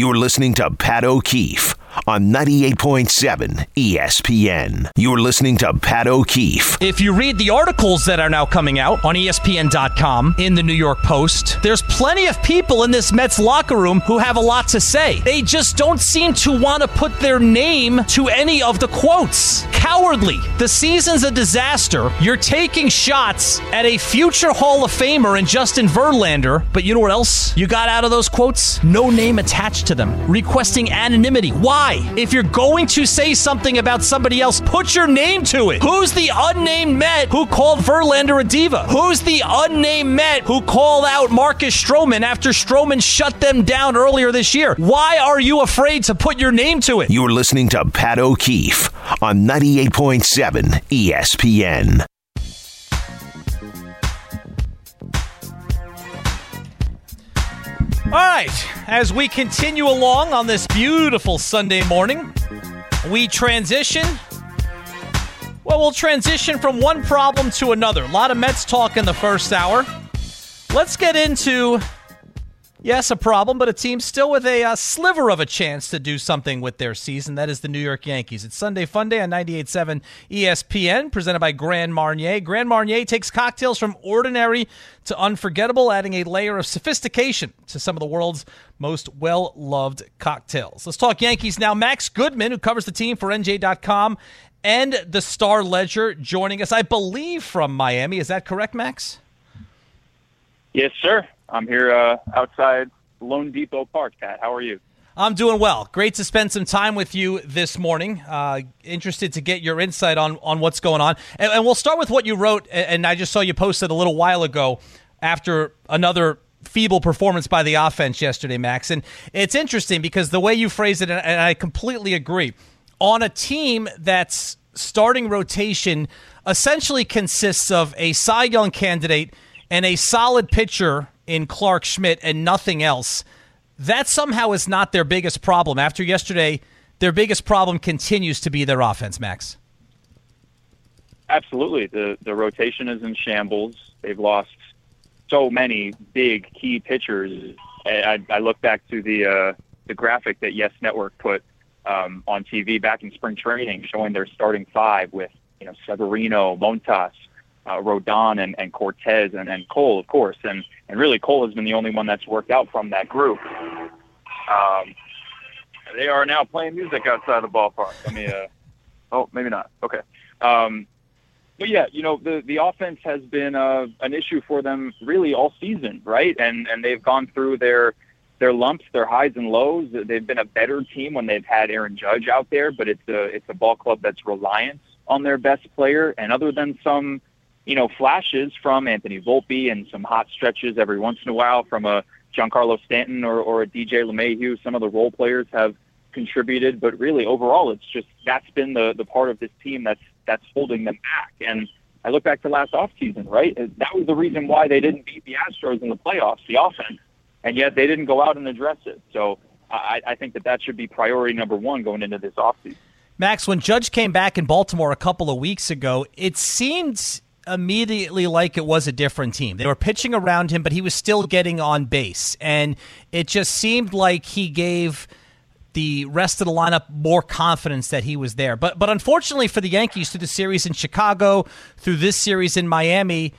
You're listening to Pat O'Keefe on 98.7 ESPN. You're listening to Pat O'Keefe. If you read the articles that are now coming out on ESPN.com in the New York Post, there's plenty of people in this Mets locker room who have a lot to say. They just don't seem to want to put their name to any of the quotes. Cowardly. The season's a disaster. You're taking shots at a future Hall of Famer in Justin Verlander, but you know what else you got out of those quotes? No name attached to them. Requesting anonymity. Why? If you're going to say something about somebody else, put your name to it. Who's the unnamed Met who called Verlander a diva? Who's the unnamed Met who called out Marcus Stroman after Stroman shut them down earlier this year? Why are you afraid to put your name to it? You're listening to Pat O'Keefe on 98.7 ESPN. All right, as we continue along on this beautiful Sunday morning, we transition. Well, we'll transition from one problem to another. A lot of Mets talk in the first hour. Let's get into Yes, a problem, but a team still with a uh, sliver of a chance to do something with their season. That is the New York Yankees. It's Sunday Fun Day on 98.7 ESPN, presented by Grand Marnier. Grand Marnier takes cocktails from ordinary to unforgettable, adding a layer of sophistication to some of the world's most well loved cocktails. Let's talk Yankees now. Max Goodman, who covers the team for NJ.com and the Star Ledger, joining us, I believe, from Miami. Is that correct, Max? Yes, sir. I'm here uh, outside Depot Park. Pat, how are you? I'm doing well. Great to spend some time with you this morning. Uh, interested to get your insight on on what's going on, and, and, we'll start with what you wrote. And I just saw you posted a little while ago after another feeble performance by the offense yesterday, Max. And it's interesting because the way you phrase it, and I completely agree, on a team that's starting rotation essentially consists of a Cy Young candidate and a solid pitcher in Clarke Schmidt and nothing else. That somehow is not their biggest problem. After yesterday, their biggest problem continues to be their offense, Max. Absolutely. The the rotation is in shambles. They've lost so many big key pitchers. I, I look back to the uh, the graphic that Yes Network put um, on TV back in spring training, showing their starting five with you know Severino, Montas, uh, Rodon, and, and Cortes, and, and Cole, of course. And and really Cole has been the only one that's worked out from that group. Um, they are now playing music outside the ballpark. I mean, uh, oh, maybe not. Okay. Um, but yeah, you know, the the offense has been uh, an issue for them really all season, right? And and they've gone through their their lumps, their highs and lows. They've been a better team when they've had Aaron Judge out there, but it's a it's a ball club that's reliant on their best player. And other than some you know, flashes from Anthony Volpe and some hot stretches every once in a while from a Giancarlo Stanton or, or a DJ LeMahieu. Some of the role players have contributed, but really overall, it's just that's been the the part of this team that's that's holding them back. And I look back to last offseason, right? Uh, that was the reason why they didn't beat the Astros in the playoffs, the offense, and yet they didn't go out and address it. So I, I think that that should be priority number one going into this offseason. Max, when Judge came back in Baltimore a couple of weeks ago, it seemed immediately like it was a different team. They were pitching around him, but he was still getting on base. And it just seemed like he gave the rest of the lineup more confidence that he was there. But but unfortunately for the Yankees through the series in Chicago, through this series in Miami,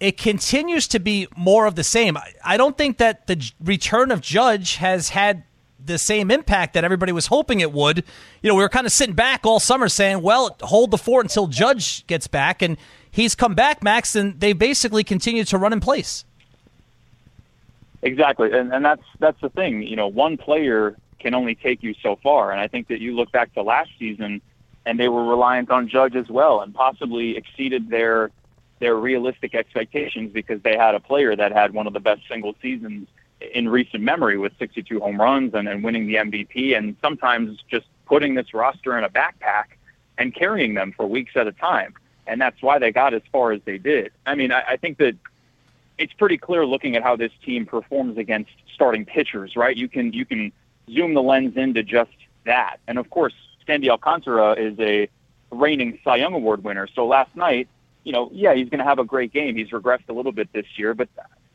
it continues to be more of the same. I don't think that the return of Judge has had the same impact that everybody was hoping it would. You know, we were kind of sitting back all summer saying, well, hold the fort until Judge gets back. And he's come back, Max, and they basically continue to run in place. Exactly, and and that's that's the thing. You know, one player can only take you so far, and I think that you look back to last season, and they were reliant on Judge as well, and possibly exceeded their their realistic expectations because they had a player that had one of the best single seasons in recent memory with 62 home runs and, and winning the MVP, and sometimes just putting this roster in a backpack and carrying them for weeks at a time and that's why they got as far as they did. I mean, I, I think that it's pretty clear looking at how this team performs against starting pitchers, right? You can you can zoom the lens into just that, and of course, Sandy Alcantara is a reigning Cy Young Award winner. So last night, you know, yeah, he's going to have a great game. He's regressed a little bit this year, but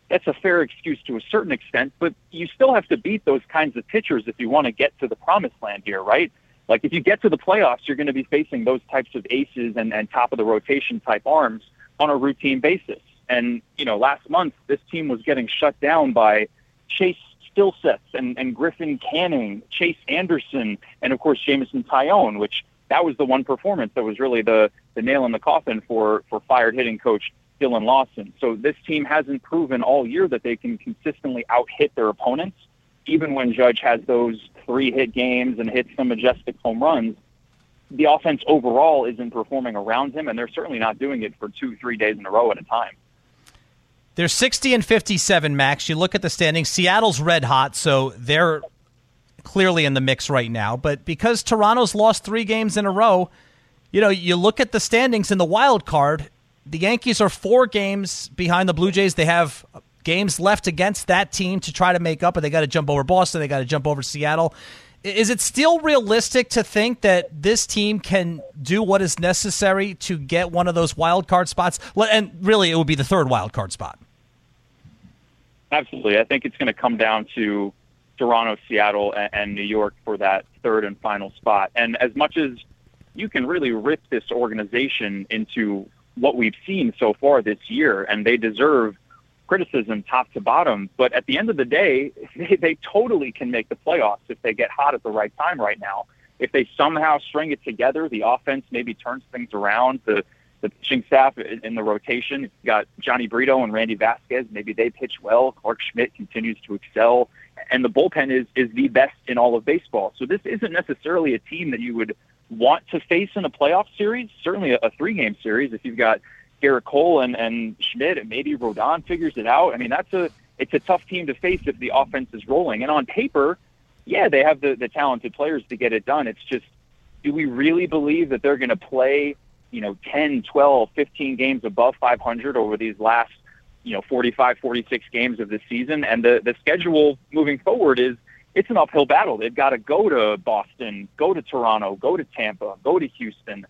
that's a fair excuse to a certain extent, but you still have to beat those kinds of pitchers if you want to get to the promised land here, right? Like if you get to the playoffs, you're going to be facing those types of aces and, and top of the rotation type arms on a routine basis. And, you know, last month, this team was getting shut down by Chase Silseth and, and Griffin Canning, Chase Anderson, and of course Jameson Taillon, which that was the one performance that was really the, the nail in the coffin for, for fired hitting coach Dillon Lawson. So this team hasn't proven all year that they can consistently out hit their opponents, even when Judge has those three hit games and hits some majestic home runs. The offense overall isn't performing around him, and they're certainly not doing it for two, three days in a row at a time. They're 60 and 57, Max. You look at the standings. Seattle's red hot, so they're clearly in the mix right now. But because Toronto's lost three games in a row, you know, you look at the standings in the wild card. The Yankees are four games behind the Blue Jays. They have games left against that team to try to make up, but they got to jump over Boston. They got to jump over Seattle. Is it still realistic to think that this team can do what is necessary to get one of those wild card spots? And really, it would be the third wild card spot. Absolutely. I think it's going to come down to Toronto, Seattle, and New York for that third and final spot. And as much as you can really rip this organization into what we've seen so far this year, and they deserve criticism top to bottom. But at the end of the day, they, they totally can make the playoffs if they get hot at the right time right now. If they somehow string it together, the offense maybe turns things around. The the pitching staff in the rotation. You've got Johnny Brito and Randy Vasquez. Maybe they pitch well. Clarke Schmidt continues to excel, and the bullpen is is the best in all of baseball. So this isn't necessarily a team that you would want to face in a playoff series. Certainly a, a three game series if you've got Gerrit Cole and, and Schmidt and maybe Rodon figures it out. I mean, that's a it's a tough team to face if the offense is rolling. And on paper, yeah, they have the, the talented players to get it done. It's just, do we really believe that they're going to play, you know, 10, 12, 15 games above 500 over these last, you know, 45, 46 games of the season? And the, the schedule moving forward is it's an uphill battle. They've got to go to Boston, go to Toronto, go to Tampa, go to Houston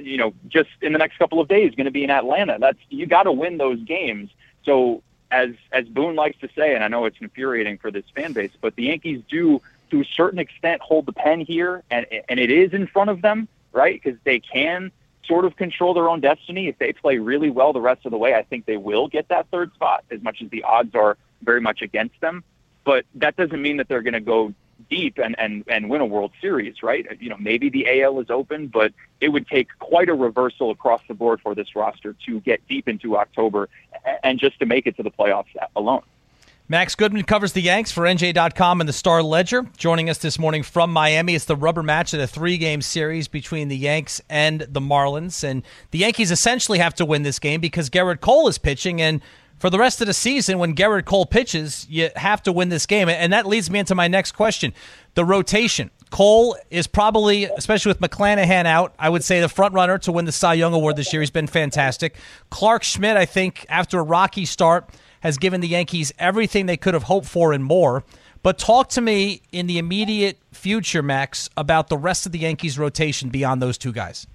you know, just in the next couple of days going to be in Atlanta. That's you got to win those games. So as as Boone likes to say, and I know it's infuriating for this fan base, but the Yankees do to a certain extent hold the pen here, and and it is in front of them, right? Because they can sort of control their own destiny if they play really well the rest of the way. I think they will get that third spot, as much as the odds are very much against them. But that doesn't mean that they're going to go deep and, and, and win a World Series, right? You know, maybe the AL is open, but it would take quite a reversal across the board for this roster to get deep into October and just to make it to the playoffs alone. Max Goodman covers the Yanks for NJ.com and the Star Ledger. Joining us this morning from Miami, it's the rubber match of the three game series between the Yanks and the Marlins. And the Yankees essentially have to win this game because Gerrit Cole is pitching. And for the rest of the season, when Gerrit Cole pitches, you have to win this game. And that leads me into my next question the rotation. Cole is probably, especially with McClanahan out, I would say the front runner to win the Cy Young Award this year. He's been fantastic. Clarke Schmidt, I think, after a rocky start, has given the Yankees everything they could have hoped for and more. But talk to me in the immediate future, Max, about the rest of the Yankees rotation beyond those two guys.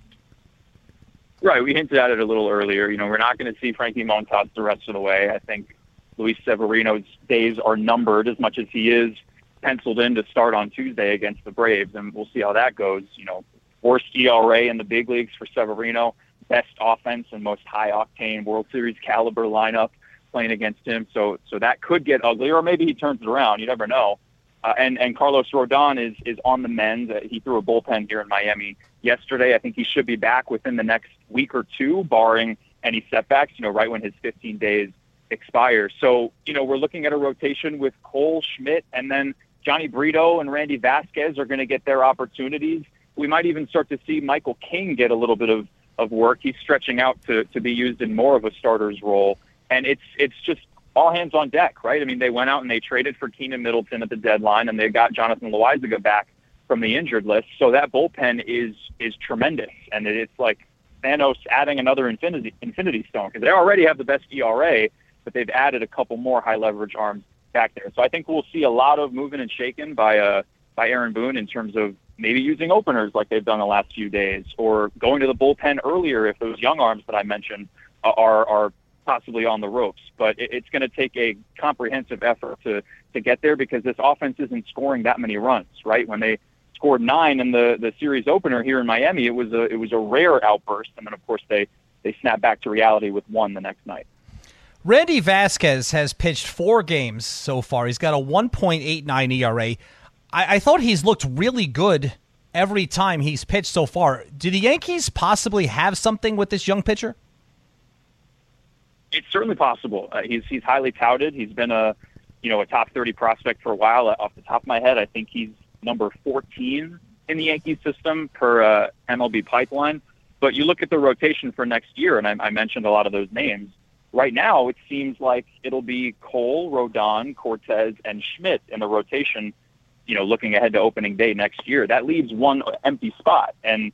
Right. We hinted at it a little earlier. You know, we're not going to see Frankie Montas the rest of the way. I think Luis Severino's days are numbered as much as he is penciled in to start on Tuesday against the Braves, and we'll see how that goes. You know, worst ERA in the big leagues for Severino, best offense and most high octane World Series caliber lineup playing against him. So, so that could get ugly, or maybe he turns it around. You never know. Uh, and and Carlos Rodon is is on the mend. Uh, he threw a bullpen here in Miami yesterday. I think he should be back within the next week or two, barring any setbacks. You know, right when his 15 days expire. So you know, we're looking at a rotation with Cole Schmidt, and then Johnny Brito and Randy Vasquez are going to get their opportunities. We might even start to see Michael King get a little bit of of work. He's stretching out to to be used in more of a starter's role, and it's it's just all hands on deck, right? I mean, they went out and they traded for Keynan Middleton at the deadline, and they got Jonathan Loáisiga back from the injured list. So that bullpen is is tremendous, and it's like Thanos adding another infinity infinity stone because they already have the best ERA, but they've added a couple more high leverage arms back there. So I think we'll see a lot of moving and shaking by uh by Aaron Boone in terms of maybe using openers like they've done the last few days, or going to the bullpen earlier if those young arms that I mentioned are are possibly on the ropes. But it, it's going to take a comprehensive effort to to get there because this offense isn't scoring that many runs. Right when they scored nine in the the series opener here in Miami, it was a it was a rare outburst, and then of course they they snapped back to reality with one the next night. Randy Vasquez has pitched four games so far. He's got a 1.89 ERA. I, I thought he's looked really good every time he's pitched so far. Do the Yankees possibly have something with this young pitcher? It's certainly possible. Uh, he's he's highly touted. He's been a you know a top 30 prospect for a while. Uh, off the top of my head, I think he's number 14 in the Yankees system per uh, MLB pipeline. But you look at the rotation for next year, and I, I mentioned a lot of those names. Right now, it seems like it'll be Cole, Rodon, Cortes, and Schmidt in the rotation. You know, looking ahead to opening day next year, that leaves one empty spot. And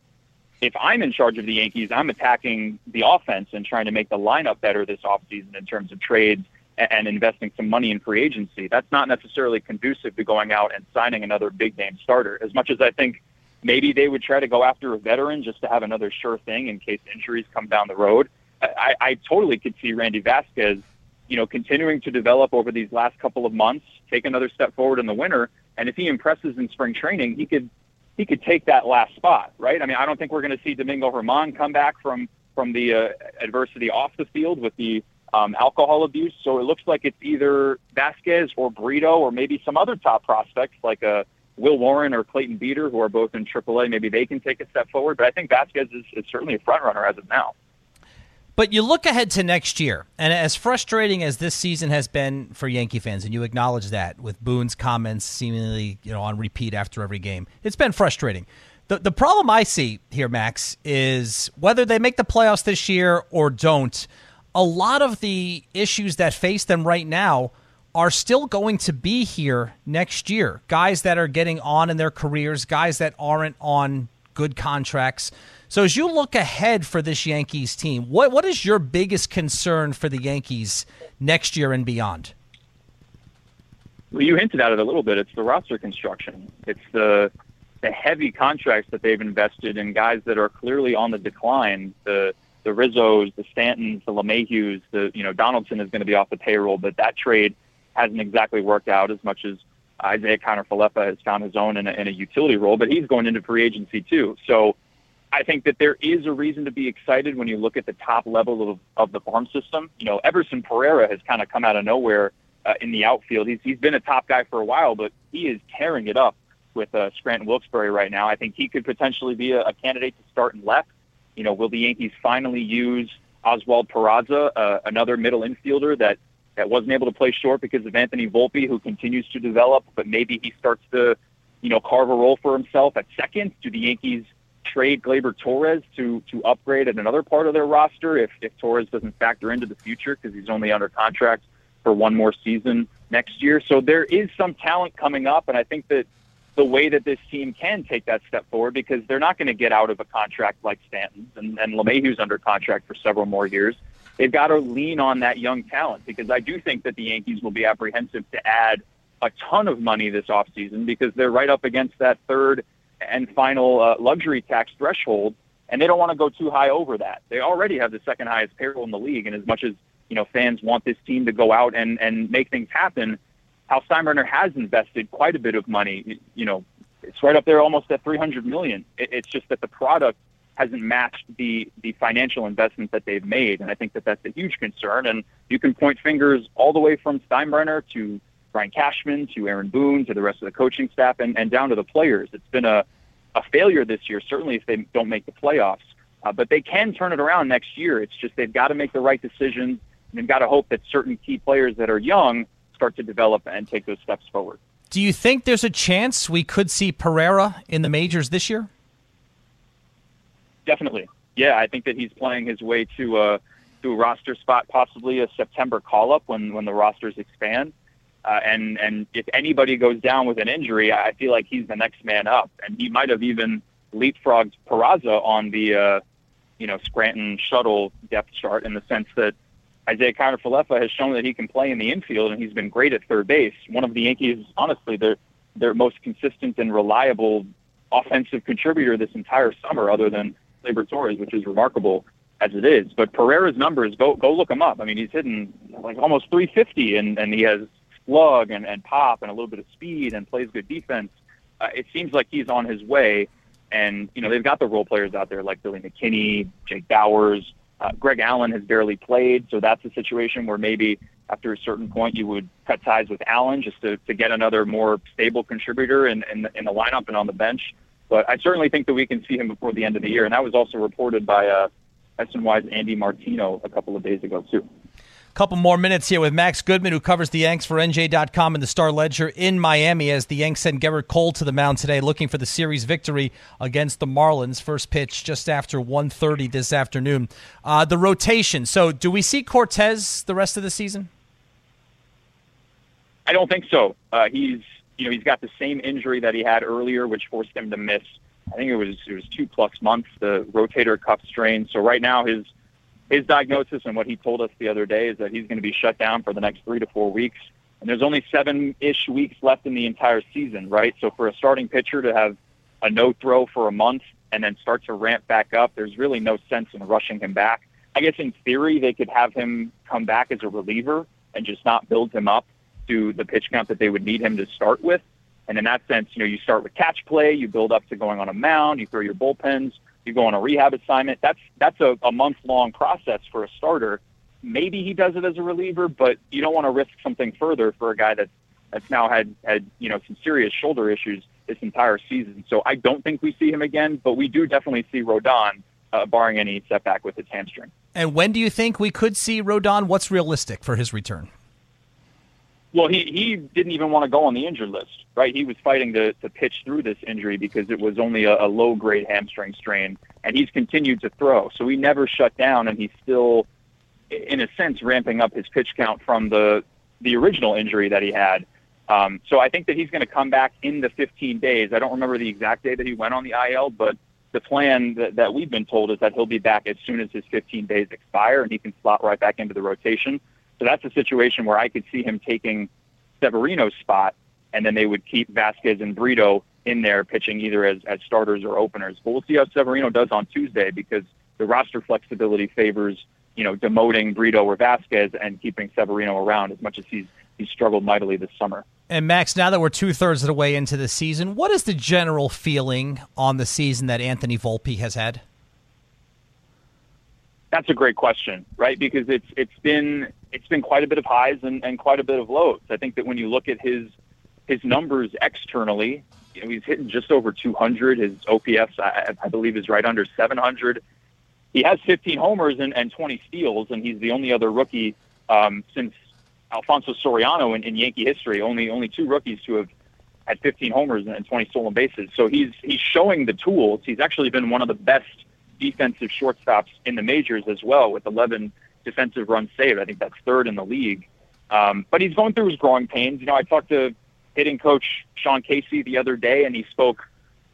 if I'm in charge of the Yankees, I'm attacking the offense and trying to make the lineup better this offseason in terms of trades and investing some money in free agency. That's not necessarily conducive to going out and signing another big name starter. As much as I think maybe they would try to go after a veteran just to have another sure thing in case injuries come down the road. I, I totally could see Randy Vasquez, you know, continuing to develop over these last couple of months, take another step forward in the winter, and if he impresses in spring training, he could he could take that last spot, right? I mean, I don't think we're going to see Domingo Germán come back from from the uh, adversity off the field with the um, alcohol abuse. So it looks like it's either Vasquez or Brito or maybe some other top prospects like a uh, Will Warren or Clayton Beeter, who are both in AAA. Maybe they can take a step forward. But I think Vasquez is, is certainly a front runner as of now. But you look ahead to next year, and as frustrating as this season has been for Yankee fans, and you acknowledge that with Boone's comments seemingly you know on repeat after every game, it's been frustrating. The the problem I see here, Max, is whether they make the playoffs this year or don't a lot of the issues that face them right now are still going to be here next year. Guys that are getting on in their careers, guys that aren't on good contracts. So as you look ahead for this Yankees team, what what is your biggest concern for the Yankees next year and beyond? Well, you hinted at it a little bit. It's the roster construction. It's the the heavy contracts that they've invested in guys that are clearly on the decline. The the Rizzos, the Stantons, the LeMahieu's, the you know Donaldson is going to be off the payroll, but that trade hasn't exactly worked out as much as Isiah Kiner-Falefa has found his own in a, in a utility role, but he's going into free agency too. So I think that there is a reason to be excited when you look at the top level of, of the farm system. You know, Everson Pereira has kind of come out of nowhere uh, in the outfield. He's he's been a top guy for a while, but he is tearing it up with uh, Scranton Wilkes-Barre right now. I think he could potentially be a, a candidate to start in left. You know, will the Yankees finally use Oswald Peraza, uh, another middle infielder that that wasn't able to play short because of Anthony Volpe, who continues to develop, but maybe he starts to, you know, carve a role for himself at second. Do the Yankees trade Gleyber Torres to to upgrade at another part of their roster if if Torres doesn't factor into the future because he's only under contract for one more season next year? So there is some talent coming up, and I think that the way that this team can take that step forward because they're not going to get out of a contract like Stanton's and, and LeMahieu's under contract for several more years. They've got to lean on that young talent because I do think that the Yankees will be apprehensive to add a ton of money this offseason because they're right up against that third and final uh, luxury tax threshold, and they don't want to go too high over that. They already have the second highest payroll in the league, and as much as you know fans want this team to go out and and make things happen, Hal Steinbrenner has invested quite a bit of money. You know, it's right up there, almost at 300 million. It's just that the product hasn't matched the the financial investment that they've made, and I think that that's a huge concern. And you can point fingers all the way from Steinbrenner to Brian Cashman to Aaron Boone to the rest of the coaching staff and, and down to the players. It's been a a failure this year, certainly if they don't make the playoffs. Uh, but they can turn it around next year. It's just they've got to make the right decisions. And they've got to hope that certain key players that are young start to develop and take those steps forward. Do you think there's a chance we could see Pereira in the majors this year? Definitely. Yeah, I think that he's playing his way to a to a roster spot, possibly a September call up when when the rosters expand. Uh, and and if anybody goes down with an injury, I feel like he's the next man up, and he might have even leapfrogged Peraza on the uh, you know Scranton shuttle depth chart in the sense that Isiah Kiner-Falefa has shown that he can play in the infield, and he's been great at third base. One of the Yankees, honestly, their their most consistent and reliable offensive contributor this entire summer, other than Gleyber Torres, which is remarkable. as it is. But Pereira's numbers, go go look him up. I mean, he's hitting like almost 350, and and he has slug and, and pop and a little bit of speed and plays good defense. Uh, it seems like he's on his way. And you know they've got the role players out there like Billy McKinney, Jake Bauers, uh, Greg Allen has barely played, so that's a situation where maybe after a certain point you would cut ties with Allen just to, to get another more stable contributor in, in, in the lineup and on the bench. But I certainly think that we can see him before the end of the year, and that was also reported by uh, SNY's Andy Martino a couple of days ago too. Couple more minutes here with Max Goodman, who covers the Yanks for NJ.com and the Star Ledger in Miami as the Yanks send Gerrit Cole to the mound today, looking for the series victory against the Marlins. First pitch just after 1.30 this afternoon. Uh, the rotation. So, do we see Cortes the rest of the season? I don't think so. Uh, he's you know he's got the same injury that he had earlier, which forced him to miss. I think it was it was two plus months, the rotator cuff strain. So right now his his diagnosis and what he told us the other day is that he's going to be shut down for the next three to four weeks. And there's only seven ish weeks left in the entire season, right? So for a starting pitcher to have a no throw for a month and then start to ramp back up, there's really no sense in rushing him back. I guess in theory, they could have him come back as a reliever and just not build him up to the pitch count that they would need him to start with. And in that sense, you know, you start with catch play, you build up to going on a mound, you throw your bullpens, you go on a rehab assignment. That's that's a, a month long process for a starter. Maybe he does it as a reliever, but you don't want to risk something further for a guy that's that's now had had you know some serious shoulder issues this entire season. So I don't think we see him again, but we do definitely see Rodon, uh, barring any setback with his hamstring. And when do you think we could see Rodon? What's realistic for his return? Well, he, he didn't even want to go on the injured list, right? He was fighting to, to pitch through this injury because it was only a, a low grade hamstring strain, and he's continued to throw. So he never shut down, and he's still, in a sense, ramping up his pitch count from the the original injury that he had. Um, so I think that he's going to come back in the 15 days. I don't remember the exact day that he went on the IL, but the plan that, that we've been told is that he'll be back as soon as his 15 days expire, and he can slot right back into the rotation. So that's a situation where I could see him taking Severino's spot, and then they would keep Vasquez and Brito in there pitching either as, as starters or openers. But we'll see how Severino does on Tuesday because the roster flexibility favors, you know, demoting Brito or Vasquez and keeping Severino around as much as he's he's struggled mightily this summer. And Max, now that we're two thirds of the way into the season, what is the general feeling on the season that Anthony Volpe has had? That's a great question, right? Because it's it's been it's been quite a bit of highs and, and quite a bit of lows. I think that when you look at his his numbers externally, you know, he's hitting just over 200. His OPS, I, I believe, is right under 700. He has 15 homers and, and 20 steals, and he's the only other rookie um, since Alfonso Soriano in, in Yankee history. Only only two rookies to have had 15 homers and 20 stolen bases. So he's he's showing the tools. He's actually been one of the best defensive shortstops in the majors as well, with 11 defensive runs saved. I think that's third in the league. Um, but he's going through his growing pains. You know, I talked to hitting coach Sean Casey the other day, and he spoke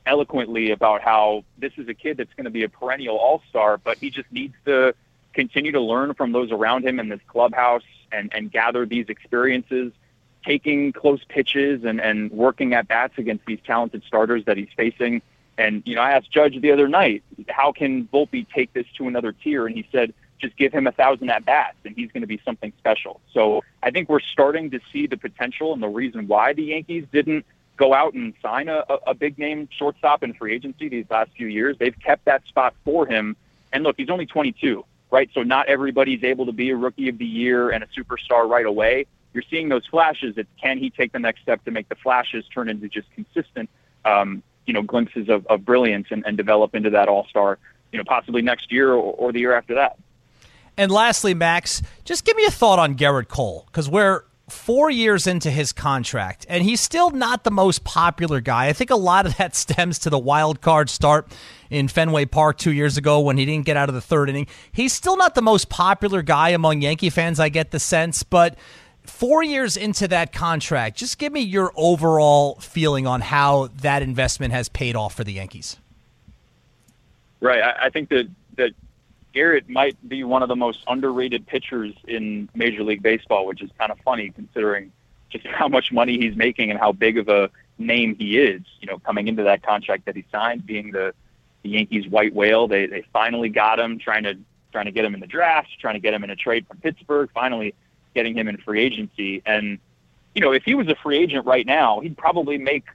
eloquently about how this is a kid that's going to be a perennial all star, but he just needs to continue to learn from those around him in this clubhouse and, and gather these experiences, taking close pitches and, and working at bats against these talented starters that he's facing. And, you know, I asked Judge the other night, how can Volpe take this to another tier? And he said, just give him a thousand at bats and he's going to be something special. So I think we're starting to see the potential and the reason why the Yankees didn't go out and sign a, a big name shortstop in free agency these last few years. They've kept that spot for him. And look, he's only 22, right? So not everybody's able to be a rookie of the year and a superstar right away. You're seeing those flashes. It's can he take the next step to make the flashes turn into just consistent um, you know glimpses of, of brilliance and, and develop into that all star you know possibly next year or, or the year after that. And lastly, Max, just give me a thought on Gerrit Cole because we're four years into his contract, and he's still not the most popular guy. I think a lot of that stems to the wild card start in Fenway Park two years ago when he didn't get out of the third inning. He's still not the most popular guy among Yankee fans, I get the sense, but four years into that contract, just give me your overall feeling on how that investment has paid off for the Yankees. Right. I, I think that that Gerrit might be one of the most underrated pitchers in Major League Baseball, which is kind of funny considering just how much money he's making and how big of a name he is. You know, coming into that contract that he signed, being the the Yankees' white whale, they they finally got him, trying to trying to get him in the draft, trying to get him in a trade from Pittsburgh, finally getting him in free agency. And, you know, if he was a free agent right now, he'd probably make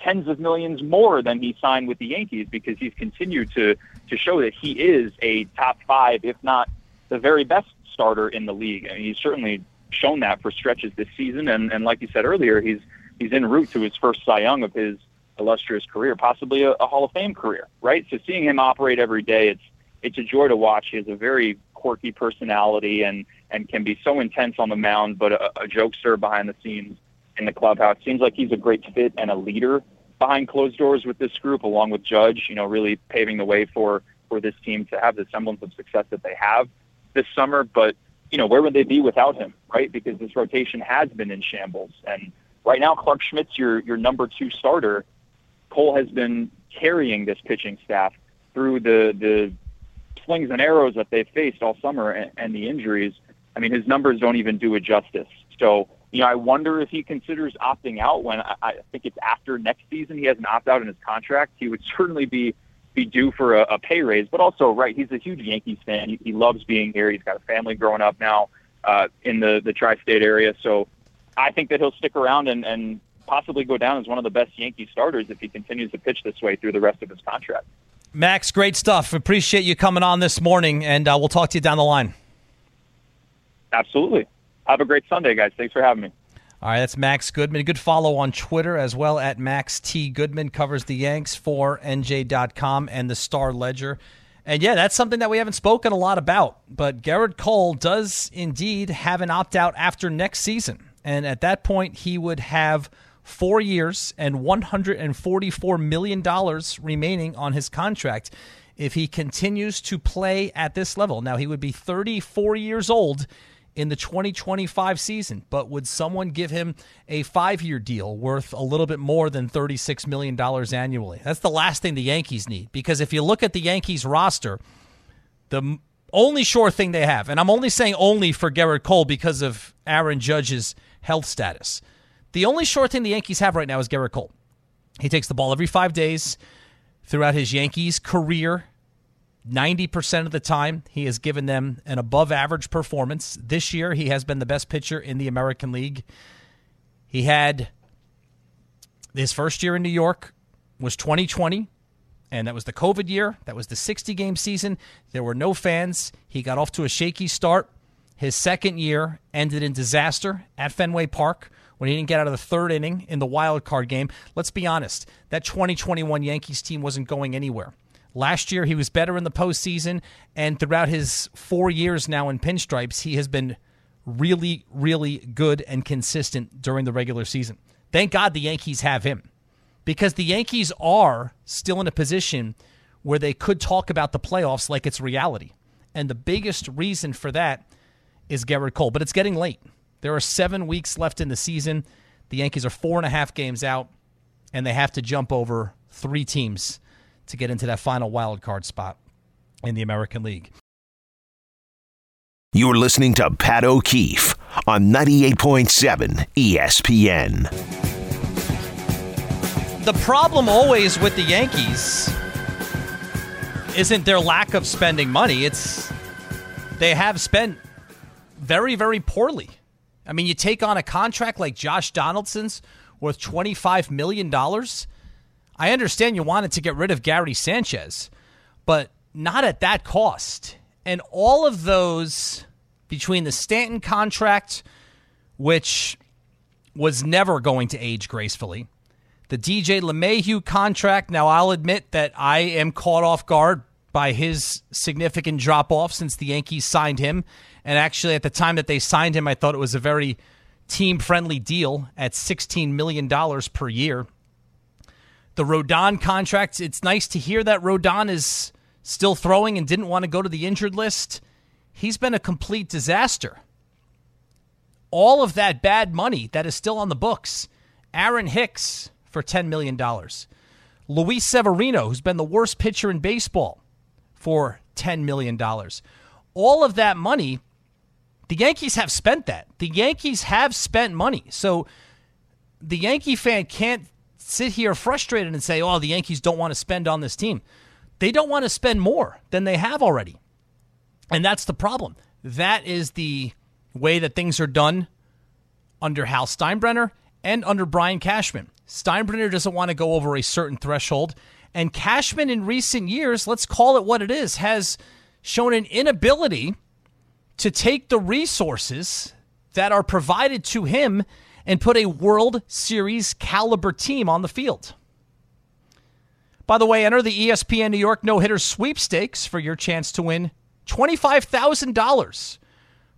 tens of millions more than he signed with the Yankees because he's continued to to show that he is a top five, if not the very best starter in the league. And he's certainly shown that for stretches this season. And, and like you said earlier, he's he's en route to his first Cy Young of his illustrious career, possibly a, a Hall of Fame career, right? So seeing him operate every day, it's it's a joy to watch. He has a very quirky personality and and can be so intense on the mound, but a, a jokester behind the scenes in the clubhouse. Seems like he's a great fit and a leader behind closed doors with this group, along with Judge. You know, really paving the way for for this team to have the semblance of success that they have this summer. But you know, where would they be without him, right? Because this rotation has been in shambles, and right now Clarke Schmidt's your your number two starter. Cole has been carrying this pitching staff through the the slings and arrows that they've faced all summer and, and the injuries. I mean, his numbers don't even do it justice. So, you know, I wonder if he considers opting out when I, I think it's after next season. He has an opt out in his contract. He would certainly be be due for a, a pay raise, but also, right, he's a huge Yankees fan. He, he loves being here. He's got a family growing up now uh, in the the tri-state area. So, I think that he'll stick around and, and possibly go down as one of the best Yankee starters if he continues to pitch this way through the rest of his contract. Max, great stuff. Appreciate you coming on this morning, and uh, we'll talk to you down the line. Absolutely. Have a great Sunday, guys. Thanks for having me. All right, that's Max Goodman. Good follow on Twitter as well at Max T. Goodman covers the Yanks for NJ.com and the Star Ledger. And yeah, that's something that we haven't spoken a lot about. But Gerrit Cole does indeed have an opt out after next season. And at that point, he would have four years and $144 million remaining on his contract if he continues to play at this level. Now, he would be 34 years old in the 2025 season, but would someone give him a five year deal worth a little bit more than $36 million annually? That's the last thing the Yankees need because if you look at the Yankees roster, the only sure thing they have, and I'm only saying only for Gerrit Cole because of Aaron Judge's health status. The only short thing the Yankees have right now is Gerrit Cole. He takes the ball every five days throughout his Yankees career. 90% of the time, he has given them an above average performance. This year, he has been the best pitcher in the American League. He had his first year in New York was 2020, and that was the COVID year. That was the 60 game season. There were no fans. He got off to a shaky start. His second year ended in disaster at Fenway Park when he didn't get out of the third inning in the wild card game. Let's be honest, that 2021 Yankees team wasn't going anywhere. Last year, he was better in the postseason, and throughout his four years now in pinstripes, he has been really, really good and consistent during the regular season. Thank God the Yankees have him because the Yankees are still in a position where they could talk about the playoffs like it's reality. And the biggest reason for that is Gerrit Cole, but it's getting late. There are seven weeks left in the season. The Yankees are four and a half games out, and they have to jump over three teams to get into that final wild card spot in the American League. You're listening to Pat O'Keefe on 98.7 ESPN. The problem always with the Yankees isn't their lack of spending money, it's they have spent very, very poorly. I mean, you take on a contract like Josh Donaldson's worth $25 million. I understand you wanted to get rid of Gary Sanchez, but not at that cost. And all of those between the Stanton contract, which was never going to age gracefully, the DJ LeMahieu contract. Now, I'll admit that I am caught off guard by his significant drop off since the Yankees signed him and actually, at the time that they signed him, I thought it was a very team friendly deal at $16 million per year. The Rodon contract, it's nice to hear that Rodon is still throwing and didn't want to go to the injured list. He's been a complete disaster. All of that bad money that is still on the books. Aaron Hicks for $10 million. Luis Severino, who's been the worst pitcher in baseball, for $10 million. All of that money the Yankees have spent that. The Yankees have spent money. So the Yankee fan can't sit here frustrated and say, oh, the Yankees don't want to spend on this team. They don't want to spend more than they have already. And that's the problem. That is the way that things are done under Hal Steinbrenner and under Brian Cashman. Steinbrenner doesn't want to go over a certain threshold. And Cashman, in recent years, let's call it what it is, has shown an inability to take the resources that are provided to him and put a World Series caliber team on the field. By the way, enter the ESPN New York no hitter sweepstakes for your chance to win $25,000.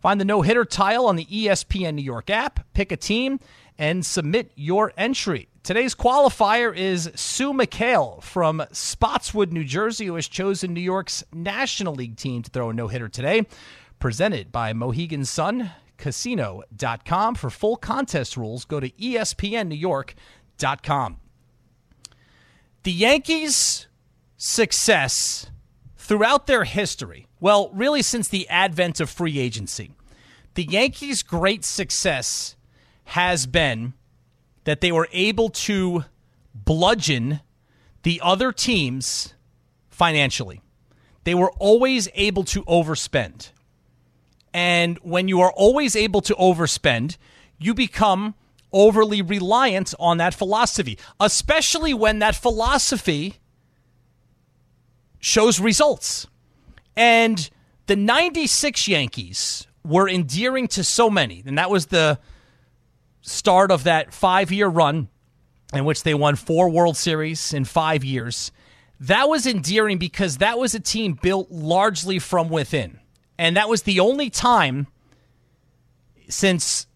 Find the no hitter tile on the ESPN New York app, pick a team, and submit your entry. Today's qualifier is Sue McHale from Spotswood, New Jersey, who has chosen New York's National League team to throw a no hitter today. Presented by Mohegan Sun Casino.com. For full contest rules, go to ESPNNewYork.com. The Yankees' success throughout their history, well, really since the advent of free agency, the Yankees' great success has been that they were able to bludgeon the other teams financially. They were always able to overspend. And when you are always able to overspend, you become overly reliant on that philosophy, especially when that philosophy shows results. And the 96 Yankees were endearing to so many, and that was the start of that five year run in which they won four World Series in five years. That was endearing because that was a team built largely from within. And that was the only time since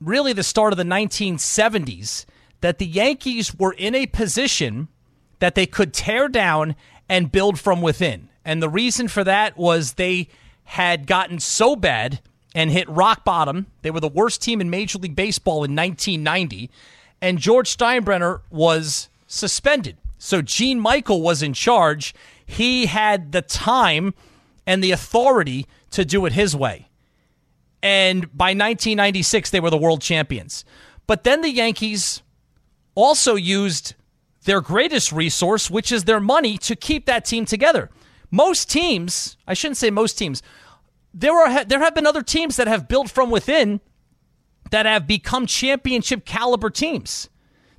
really the start of the 1970s that the Yankees were in a position that they could tear down and build from within. And the reason for that was they had gotten so bad and hit rock bottom. They were the worst team in Major League Baseball in 1990, and George Steinbrenner was suspended. So Gene Michael was in charge. He had the time and the authority to do it his way. And by 1996, they were the world champions. But then the Yankees also used their greatest resource, which is their money, to keep that team together. Most teams, I shouldn't say most teams, there are there have been other teams that have built from within that have become championship caliber teams.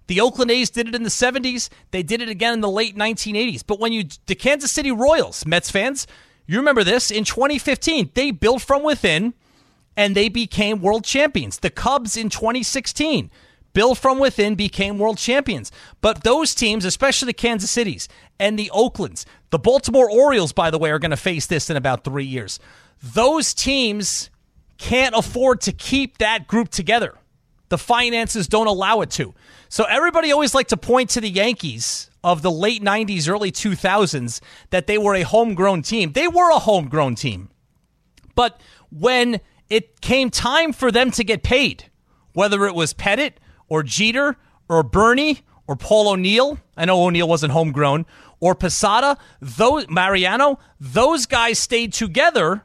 The Oakland A's did it in the 70s. They did it again in the late 1980s. But when you the Kansas City Royals, Mets fans, you remember this in 2015, they built from within and they became world champions. The Cubs in 2016 built from within became world champions. But those teams, especially the Kansas Cities and the Oaklands, the Baltimore Orioles, by the way, are going to face this in about three years those teams can't afford to keep that group together. The finances don't allow it to. So everybody always like to point to the Yankees of the late 90s, early 2000s that they were a homegrown team. They were a homegrown team. But when it came time for them to get paid, whether it was Pettitte or Jeter or Bernie or Paul O'Neill, I know O'Neill wasn't homegrown, or Posada, those Mariano, those guys stayed together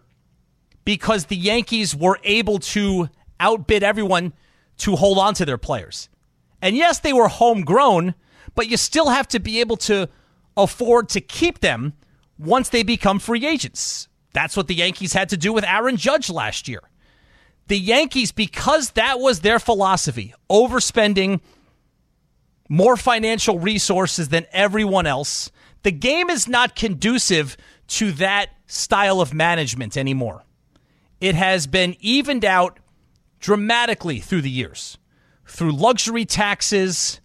because the Yankees were able to outbid everyone to hold on to their players. And yes, they were homegrown, but you still have to be able to afford to keep them once they become free agents. That's what the Yankees had to do with Aaron Judge last year. The Yankees, because that was their philosophy, overspending more financial resources than everyone else, the game is not conducive to that style of management anymore it has been evened out dramatically through the years through luxury taxes,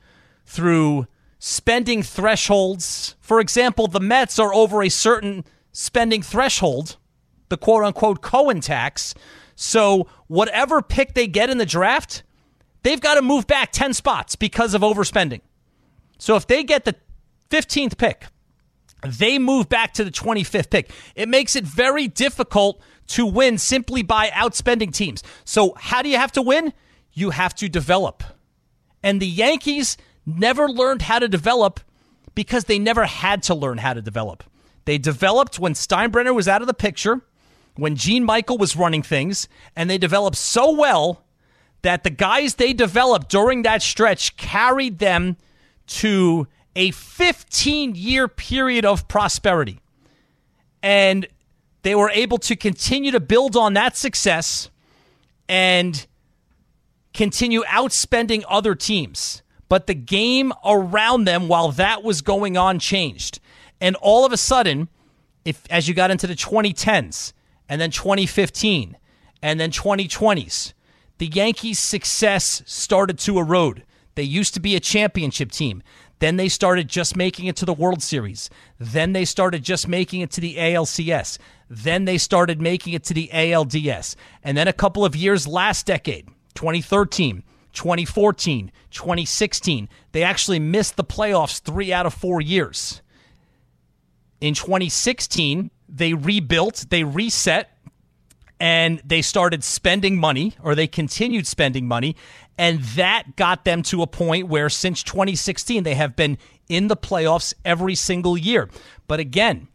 through spending thresholds. For example, the Mets are over a certain spending threshold, the quote unquote Cohen tax. So, whatever pick they get in the draft, they've got to move back 10 spots because of overspending. So, if they get the 15th pick, they move back to the 25th pick. It makes it very difficult to win simply by outspending teams. So, how do you have to win? You have to develop. And the Yankees never learned how to develop because they never had to learn how to develop. They developed when Steinbrenner was out of the picture, when Gene Michael was running things, and they developed so well that the guys they developed during that stretch carried them to a 15 year period of prosperity. And they were able to continue to build on that success and continue outspending other teams. But the game around them while that was going on changed. And all of a sudden, if as you got into the 2010s and then 2015 and then 2020s, the Yankees' success started to erode. They used to be a championship team. Then they started just making it to the World Series. Then they started just making it to the ALCS. Then they started making it to the ALDS. And then a couple of years last decade, 2013, 2014, 2016, they actually missed the playoffs three out of four years. In 2016, they rebuilt, they reset, and they started spending money, or they continued spending money, and that got them to a point where since 2016, they have been in the playoffs every single year. But again,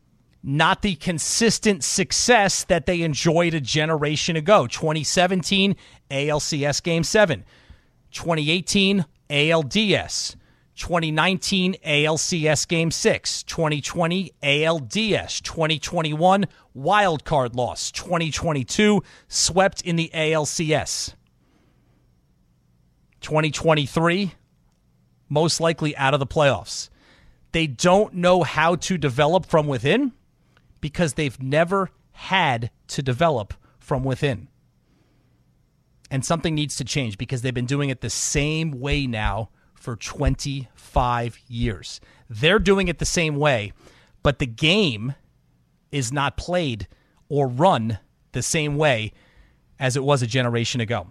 not the consistent success that they enjoyed a generation ago. 2017, ALCS Game 7. 2018, ALDS. 2019 ALCS Game 6, 2020 ALDS, 2021 wild card loss, 2022 swept in the ALCS. 2023 most likely out of the playoffs. They don't know how to develop from within because they've never had to develop from within. And something needs to change because they've been doing it the same way now for 25 years. They're doing it the same way, but the game is not played or run the same way as it was a generation ago.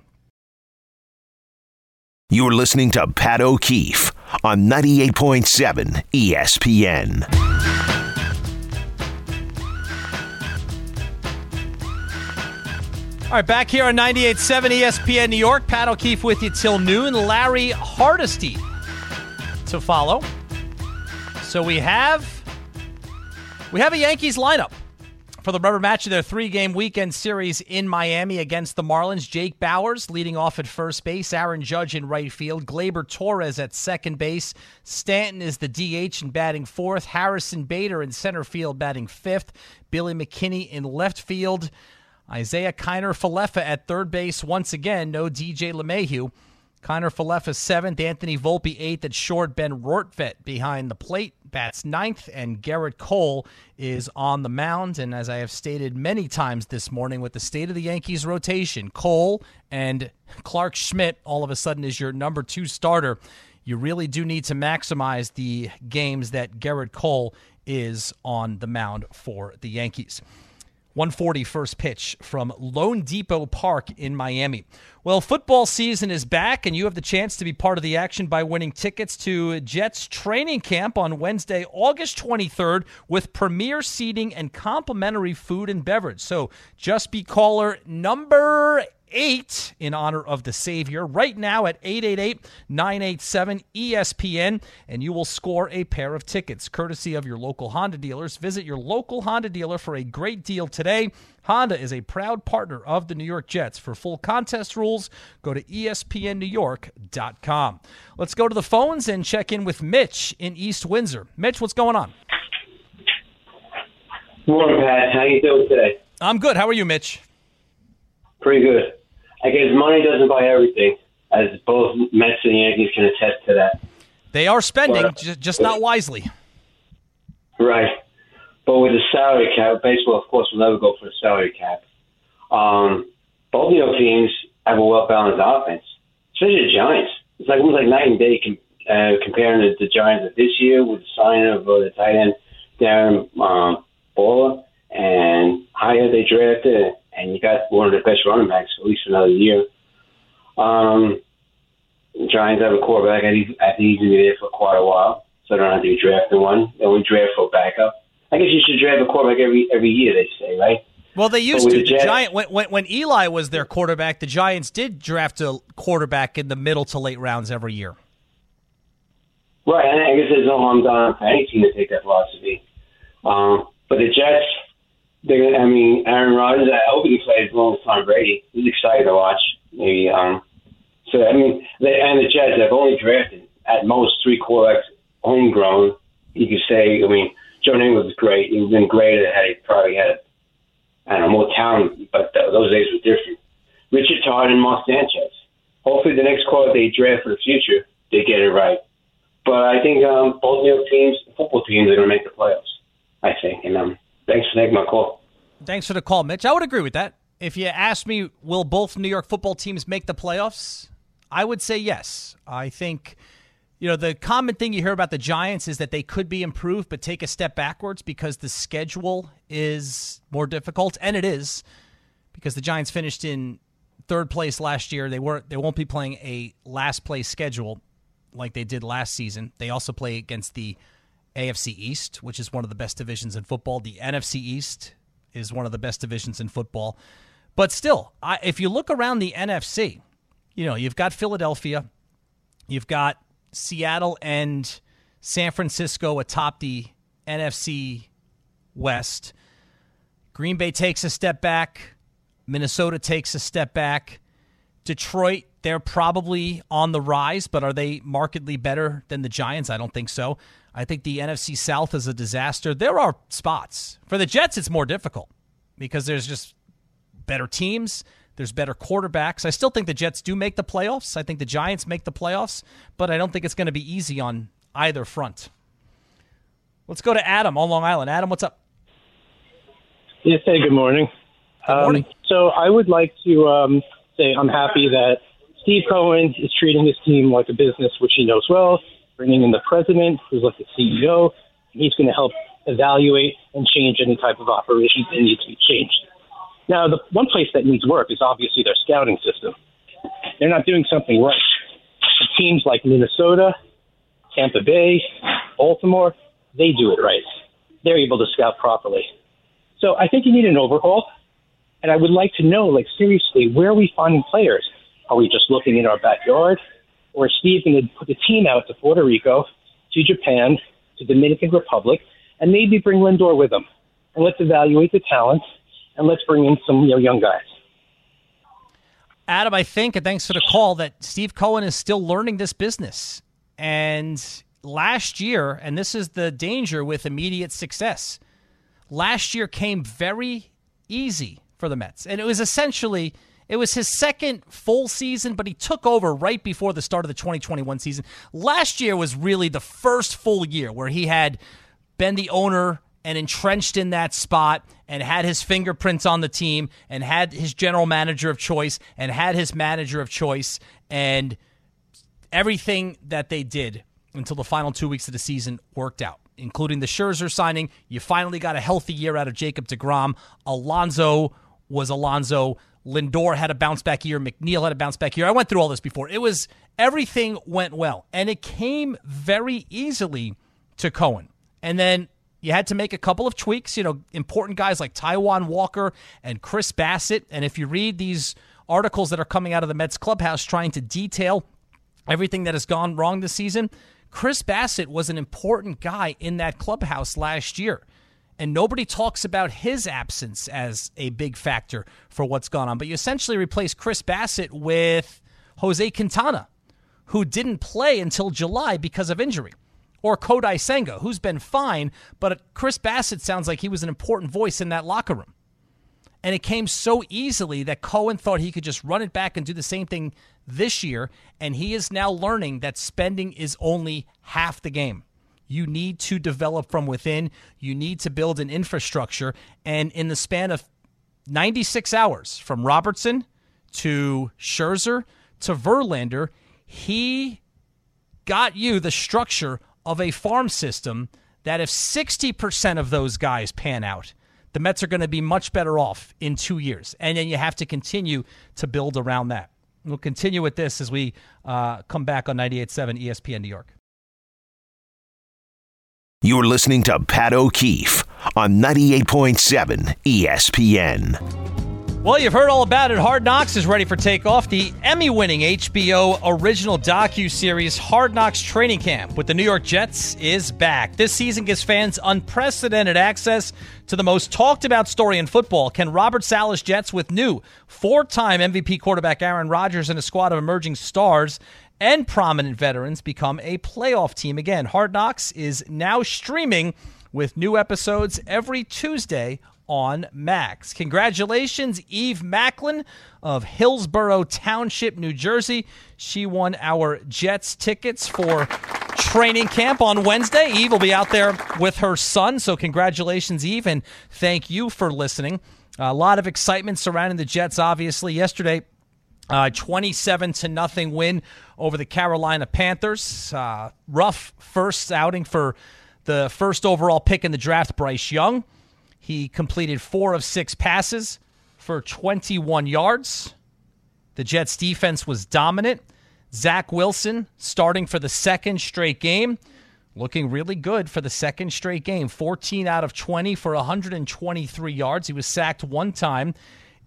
You're listening to Pat O'Keefe on 98.7 ESPN. All right, back here on 98.7 ESPN New York. Pat O'Keefe with you till noon. Larry Hardesty to follow. So we have we have a Yankees lineup for the rubber match of their three-game weekend series in Miami against the Marlins. Jake Bauers leading off at first base, Aaron Judge in right field, Gleyber Torres at second base, Stanton is the DH and batting fourth, Harrison Bader in center field batting fifth, Billy McKinney in left field. Isiah Kiner Falefa at third base once again. No DJ LeMahieu. Kiner Falefa seventh. Anthony Volpe eighth at short. Ben Rortvedt behind the plate. Bats ninth. And Gerrit Cole is on the mound. And as I have stated many times this morning with the state of the Yankees rotation, Cole and Clarke Schmidt all of a sudden is your number two starter. You really do need to maximize the games that Gerrit Cole is on the mound for the Yankees. 140 first pitch from loanDepot Park in Miami. Well, football season is back, and you have the chance to be part of the action by winning tickets to Jets training camp on Wednesday, August 23rd, with premier seating and complimentary food and beverage. So just be caller number eight in honor of the Savior right now at 888 987 ESPN, and you will score a pair of tickets courtesy of your local Honda dealers. Visit your local Honda dealer for a great deal today. Honda is a proud partner of the New York Jets. For full contest rules, go to ESPNNewYork.com. Let's go to the phones and check in with Mitch in East Windsor. Mitch, what's going on? Good Morning, Pat. How you doing today? I'm good. How are you, Mitch? Pretty good. I guess money doesn't buy everything, as both Mets and Yankees can attest to that. They are spending, but, just, just not wisely. Right. But with the salary cap, baseball, of course, will never go for the salary cap. Um, both you know teams have a well balanced offense, especially the Giants. It's like almost like night and day com- uh, comparing the, the Giants of this year with the sign of uh, the tight end Darren um, Waller and higher they drafted and you got one of the best running backs for at least another year. Um, Giants have a quarterback. I think, I think he's going to be there for quite a while, so I don't have to be drafting one. And we draft for backup. I guess you should draft a quarterback every every year. They say, right? Well, they used to. The, Jets, Giant when, when, when Eli was their quarterback, the Giants did draft a quarterback in the middle to late rounds every year. Right, and I guess there's no harm done for any team to take that philosophy. Um, but the Jets, I mean, Aaron Rodgers, I hope he plays as long as Tom Brady. He's excited to watch. Maybe, um, so I mean, they, and the Jets have only drafted at most three quarterbacks homegrown. You could say, I mean, Joe Namath was great. He's been great had he probably had I don't know, more talent, but th- those days were different. Richard Todd and Mark Sanchez. Hopefully, the next card they draft for the future, they get it right. But I think um, both New York teams, football teams, are going to make the playoffs. I think. And um, thanks for taking my call. Thanks for the call, Mitch. I would agree with that. If you ask me, will both New York football teams make the playoffs? I would say yes. I think, you know, the common thing you hear about the Giants is that they could be improved, but take a step backwards because the schedule is more difficult, and it is because the Giants finished in third place last year. They were they won't be playing a last place schedule like they did last season. They also play against the AFC East, which is one of the best divisions in football. The NFC East is one of the best divisions in football. But still, I, if you look around the NFC, you know, you've got Philadelphia, you've got Seattle and San Francisco atop the NFC West. Green Bay takes a step back. Minnesota takes a step back. Detroit, they're probably on the rise, but are they markedly better than the Giants? I don't think so. I think the NFC South is a disaster. There are spots. For the Jets, it's more difficult because there's just better teams, there's better quarterbacks. I still think the Jets do make the playoffs. I think the Giants make the playoffs, but I don't think it's going to be easy on either front. Let's go to Adam on Long Island. Adam, what's up? Yes, hey, good morning. Good morning. Um, so I would like to um, say I'm happy that Steve Cohen is treating his team like a business, which he knows well, bringing in the president, who's like the CEO. And he's going to help evaluate and change any type of operations that need to be changed. Now, the one place that needs work is obviously their scouting system. They're not doing something right. Teams like Minnesota, Tampa Bay, Baltimore, they do it right. They're able to scout properly. So I think you need an overhaul. And I would like to know, like, seriously, where are we finding players? Are we just looking in our backyard? Steve going to put the team out to Puerto Rico, to Japan, to Dominican Republic, and maybe bring Lindor with him. And let's evaluate the talent, and let's bring in some you know, young guys. Adam, I think, and thanks for the call, that Steve Cohen is still learning this business. And last year, and this is the danger with immediate success, last year came very easy for the Mets. And it was essentially it was his second full season, but he took over right before the start of the 2021 season. Last year was really the first full year where he had been the owner and entrenched in that spot and had his fingerprints on the team and had his general manager of choice and had his manager of choice and everything that they did until the final two weeks of the season worked out, including the Scherzer signing. You finally got a healthy year out of Jacob DeGrom. Alonso was Alonso. Lindor had a bounce back year. McNeil had a bounce back year. I went through all this before. It was everything went well, and it came very easily to Cohen. And then you had to make a couple of tweaks. You know, important guys like Taijuan Walker and Chris Bassitt. And if you read these articles that are coming out of the Mets clubhouse trying to detail everything that has gone wrong this season, Chris Bassitt was an important guy in that clubhouse last year. And nobody talks about his absence as a big factor for what's gone on. But you essentially replace Chris Bassitt with Jose Quintana, who didn't play until July because of injury. Or Kodai Senga, who's been fine, but Chris Bassitt sounds like he was an important voice in that locker room. And it came so easily that Cohen thought he could just run it back and do the same thing this year. And he is now learning that spending is only half the game. You need to develop from within. You need to build an infrastructure. And in the span of 96 hours, from Robertson to Scherzer to Verlander, he got you the structure of a farm system that if 60% of those guys pan out, the Mets are going to be much better off in two years. And then you have to continue to build around that. We'll continue with this as we uh, come back on 98.7 ESPN New York. You're listening to Pat O'Keefe on 98.7 ESPN. Well, you've heard all about it. Hard Knocks is ready for takeoff. The Emmy-winning HBO original docu-series Hard Knocks Training Camp with the New York Jets is back. This season gives fans unprecedented access to the most talked about story in football. Can Robert Saleh's Jets with new four-time MVP quarterback Aaron Rodgers and a squad of emerging stars and prominent veterans become a playoff team again. Hard Knocks is now streaming with new episodes every Tuesday on Max. Congratulations, Eve Macklin of Hillsborough Township, New Jersey. She won our Jets tickets for training camp on Wednesday. Eve will be out there with her son. So, congratulations, Eve, and thank you for listening. A lot of excitement surrounding the Jets, obviously. Yesterday, uh, 27 to nothing win over the Carolina Panthers. Uh, rough first outing for the first overall pick in the draft, Bryce Young. He completed four of six passes for 21 yards. The Jets defense was dominant. Zach Wilson starting for the second straight game, looking really good for the second straight game. 14 out of 20 for 123 yards. He was sacked one time.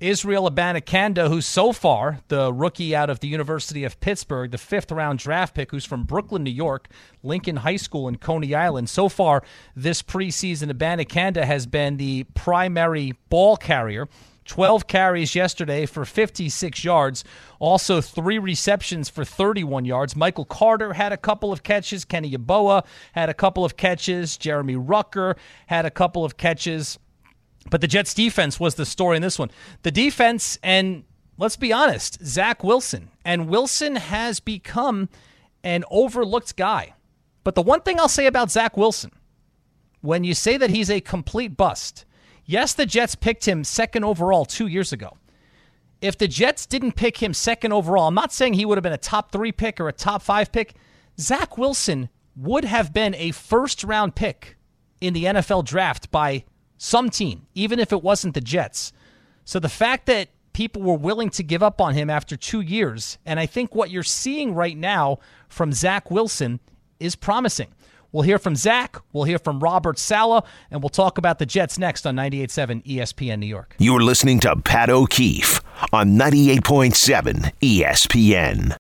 Israel Abanikanda, who's so far the rookie out of the University of Pittsburgh, the fifth round draft pick, who's from Brooklyn, New York, Lincoln High School in Coney Island. So far this preseason, Abanikanda has been the primary ball carrier. 12 carries yesterday for 56 yards. Also, three receptions for 31 yards. Michael Carter had a couple of catches. Kenny Yeboah had a couple of catches. Jeremy Ruckert had a couple of catches. But the Jets defense was the story in this one. The defense, and let's be honest, Zach Wilson. And Wilson has become an overlooked guy. But the one thing I'll say about Zach Wilson, when you say that he's a complete bust, yes, the Jets picked him second overall two years ago. If the Jets didn't pick him second overall, I'm not saying he would have been a top three pick or a top five pick. Zach Wilson would have been a first round pick in the NFL draft by some team, even if it wasn't the Jets. So the fact that people were willing to give up on him after two years, and I think what you're seeing right now from Zach Wilson is promising. We'll hear from Zach, we'll hear from Robert Saleh, and we'll talk about the Jets next on 98.7 ESPN New York. You're listening to Pat O'Keefe on 98.7 ESPN.